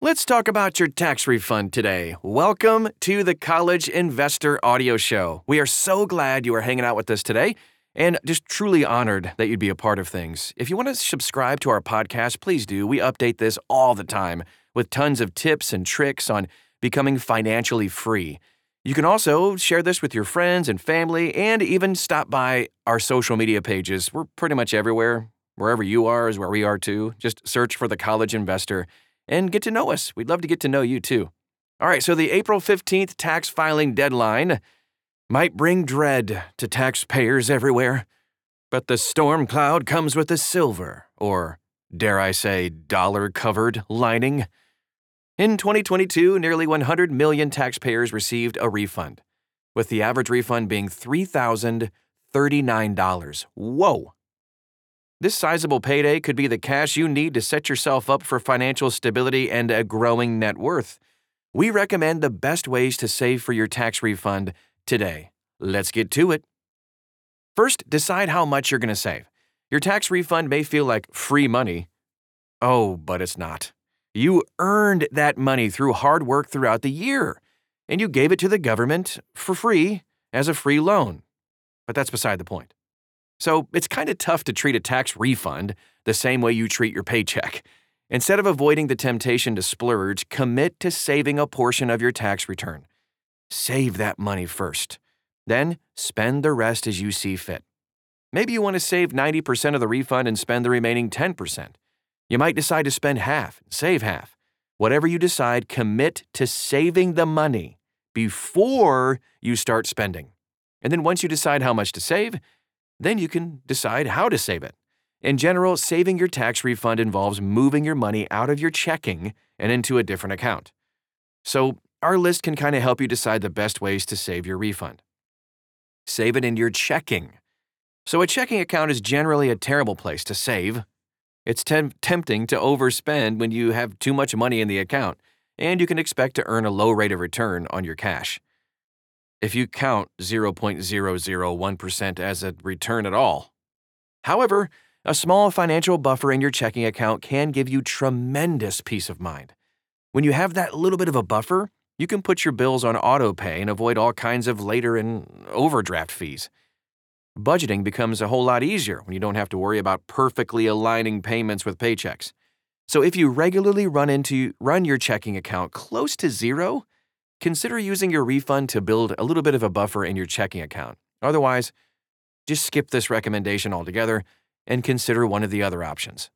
Let's talk about your tax refund today. Welcome to the College Investor Audio Show. We are so glad you are hanging out with us today and just truly honored that you'd be a part of things. If you want to subscribe to our podcast, please do. We update this all the time with tons of tips and tricks on becoming financially free. You can also share this with your friends and family and even stop by our social media pages. We're pretty much everywhere. Wherever you are is where we are too. Just search for the College Investor and get to know us. We'd love to get to know you too. All right, so the April 15th tax filing deadline might bring dread to taxpayers everywhere, but the storm cloud comes with a silver, or dare I say, dollar covered lining. In 2022, nearly 100 million taxpayers received a refund, with the average refund being $3,039. Whoa! This sizable payday could be the cash you need to set yourself up for financial stability and a growing net worth. We recommend the best ways to save for your tax refund today. Let's get to it. First, decide how much you're going to save. Your tax refund may feel like free money. Oh, but it's not. You earned that money through hard work throughout the year, and you gave it to the government for free as a free loan. But that's beside the point. So it's kind of tough to treat a tax refund the same way you treat your paycheck. Instead of avoiding the temptation to splurge, commit to saving a portion of your tax return. Save that money first. Then spend the rest as you see fit. Maybe you want to save 90% of the refund and spend the remaining 10%. You might decide to spend half, save half. Whatever you decide, commit to saving the money before you start spending. And then once you decide how much to save, then you can decide how to save it. In general, saving your tax refund involves moving your money out of your checking and into a different account. So, our list can kind of help you decide the best ways to save your refund. Save it in your checking. So, a checking account is generally a terrible place to save. It's tem- tempting to overspend when you have too much money in the account, and you can expect to earn a low rate of return on your cash if you count 0.001% as a return at all. However, a small financial buffer in your checking account can give you tremendous peace of mind. When you have that little bit of a buffer, you can put your bills on auto pay and avoid all kinds of later and overdraft fees. Budgeting becomes a whole lot easier when you don't have to worry about perfectly aligning payments with paychecks. So if you regularly run into run your checking account close to zero, consider using your refund to build a little bit of a buffer in your checking account. Otherwise, just skip this recommendation altogether and consider one of the other options.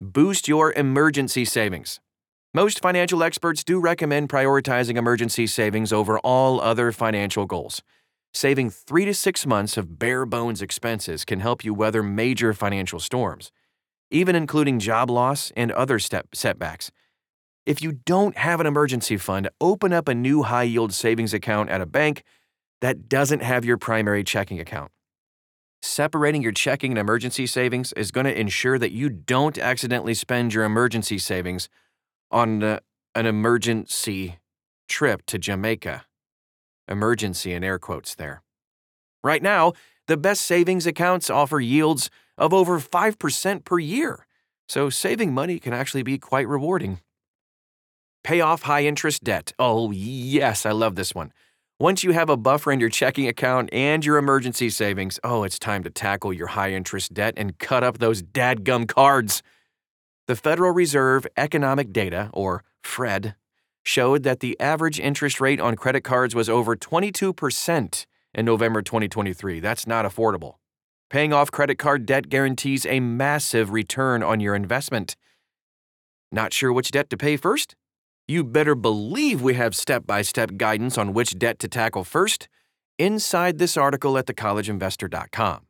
Boost your emergency savings. Most financial experts do recommend prioritizing emergency savings over all other financial goals. Saving three to six months of bare bones expenses can help you weather major financial storms, even including job loss and other step setbacks. If you don't have an emergency fund, open up a new high yield savings account at a bank that doesn't have your primary checking account. Separating your checking and emergency savings is going to ensure that you don't accidentally spend your emergency savings on uh, an emergency trip to Jamaica. Emergency in air quotes there. Right now, the best savings accounts offer yields of over 5% per year, so saving money can actually be quite rewarding. Pay off high interest debt. Oh, yes, I love this one. Once you have a buffer in your checking account and your emergency savings, oh, it's time to tackle your high interest debt and cut up those dadgum cards. The Federal Reserve Economic Data, or FRED, showed that the average interest rate on credit cards was over 22% in November 2023. That's not affordable. Paying off credit card debt guarantees a massive return on your investment. Not sure which debt to pay first? You better believe we have step by step guidance on which debt to tackle first inside this article at thecollegeinvestor.com.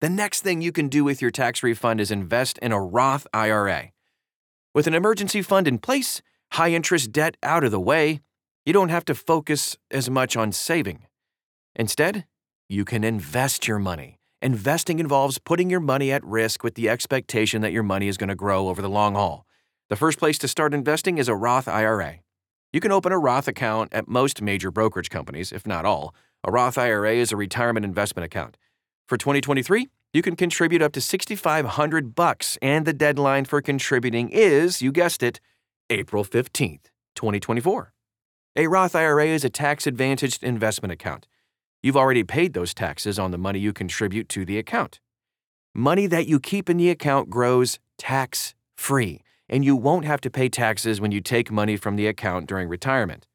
The next thing you can do with your tax refund is invest in a Roth IRA. With an emergency fund in place, high interest debt out of the way, you don't have to focus as much on saving. Instead, you can invest your money. Investing involves putting your money at risk with the expectation that your money is going to grow over the long haul. The first place to start investing is a Roth IRA. You can open a Roth account at most major brokerage companies, if not all. A Roth IRA is a retirement investment account. For 2023, you can contribute up to 6500 bucks and the deadline for contributing is, you guessed it, April 15th, 2024. A Roth IRA is a tax advantaged investment account. You've already paid those taxes on the money you contribute to the account. Money that you keep in the account grows tax free, and you won't have to pay taxes when you take money from the account during retirement.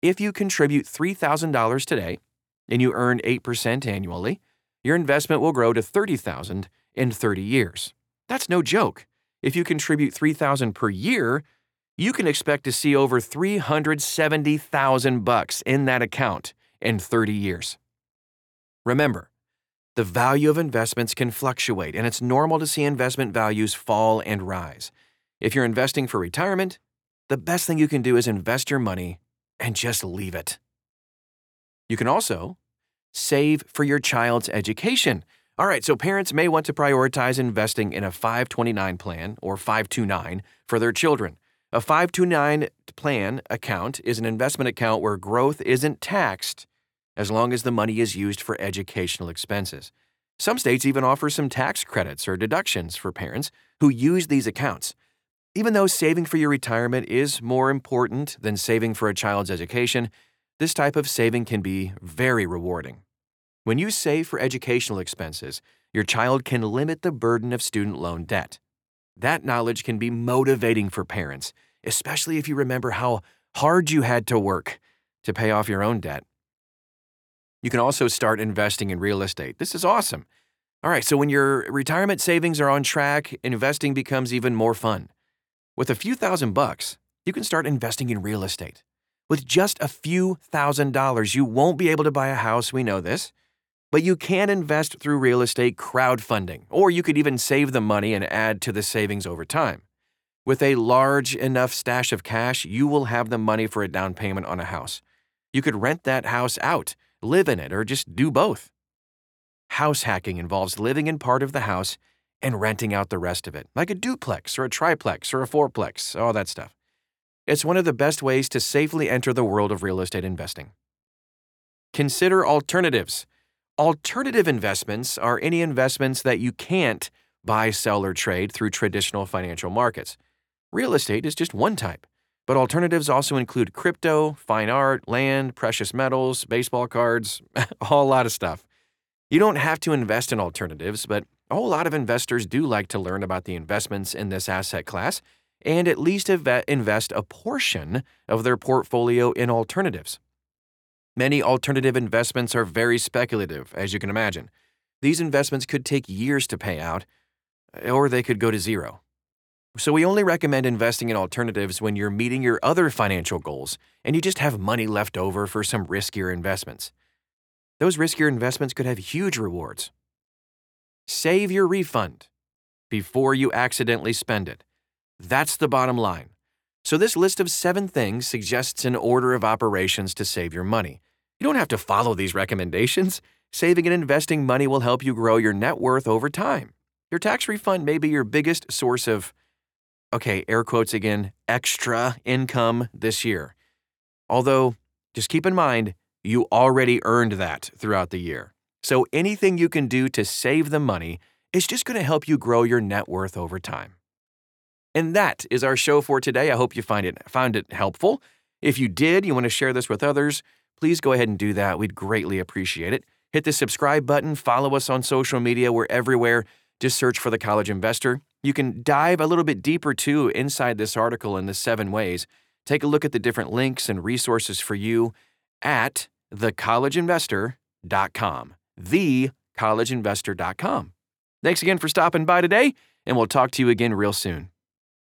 If you contribute $3,000 today and you earn 8% annually, your investment will grow to $30,000 in 30 years. That's no joke. If you contribute 3000 per year, you can expect to see over 370,000 bucks in that account in 30 years. Remember, the value of investments can fluctuate, and it's normal to see investment values fall and rise. If you're investing for retirement, the best thing you can do is invest your money and just leave it. You can also save for your child's education. All right, so parents may want to prioritize investing in a 529 plan or 529 for their children. A 529 plan account is an investment account where growth isn't taxed as long as the money is used for educational expenses. Some states even offer some tax credits or deductions for parents who use these accounts. Even though saving for your retirement is more important than saving for a child's education, this type of saving can be very rewarding. When you save for educational expenses, your child can limit the burden of student loan debt. That knowledge can be motivating for parents, especially if you remember how hard you had to work to pay off your own debt. You can also start investing in real estate. This is awesome. All right, so when your retirement savings are on track, investing becomes even more fun. With a few thousand bucks, you can start investing in real estate. With just a few thousand dollars, you won't be able to buy a house, we know this, but you can invest through real estate crowdfunding, or you could even save the money and add to the savings over time. With a large enough stash of cash, you will have the money for a down payment on a house. You could rent that house out live in it, or just do both. House hacking involves living in part of the house and renting out the rest of it, like a duplex or a triplex or a fourplex, all that stuff. It's one of the best ways to safely enter the world of real estate investing. Consider alternatives. Alternative investments are any investments that you can't buy, sell, or trade through traditional financial markets. Real estate is just one type. But alternatives also include crypto, fine art, land, precious metals, baseball cards, a whole lot of stuff. You don't have to invest in alternatives, but a whole lot of investors do like to learn about the investments in this asset class and at least invest a portion of their portfolio in alternatives. Many alternative investments are very speculative, as you can imagine. These investments could take years to pay out, eh, or they could go to zero. So, we only recommend investing in alternatives when you're meeting your other financial goals and you just have money left over for some riskier investments. Those riskier investments could have huge rewards. Save your refund before you accidentally spend it. That's the bottom line. So, this list of seven things suggests an order of operations to save your money. You don't have to follow these recommendations. Saving and investing money will help you grow your net worth over time. Your tax refund may be your biggest source of okay, air quotes again, extra income this year. Although, just keep in mind, you already earned that throughout the year. So anything you can do to save the money is just going to help you grow your net worth over time. And that is our show for today. I hope you find it found it helpful. If you did, you want to share this with others, please go ahead and do that. We'd greatly appreciate it. Hit the subscribe button, follow us on social media. We're everywhere. Just search for the College Investor. You can dive a little bit deeper too inside this article in the seven ways. Take a look at the different links and resources for you at thecollegeinvestor.com. Thecollegeinvestor.com. Thanks again for stopping by today, and we'll talk to you again real soon.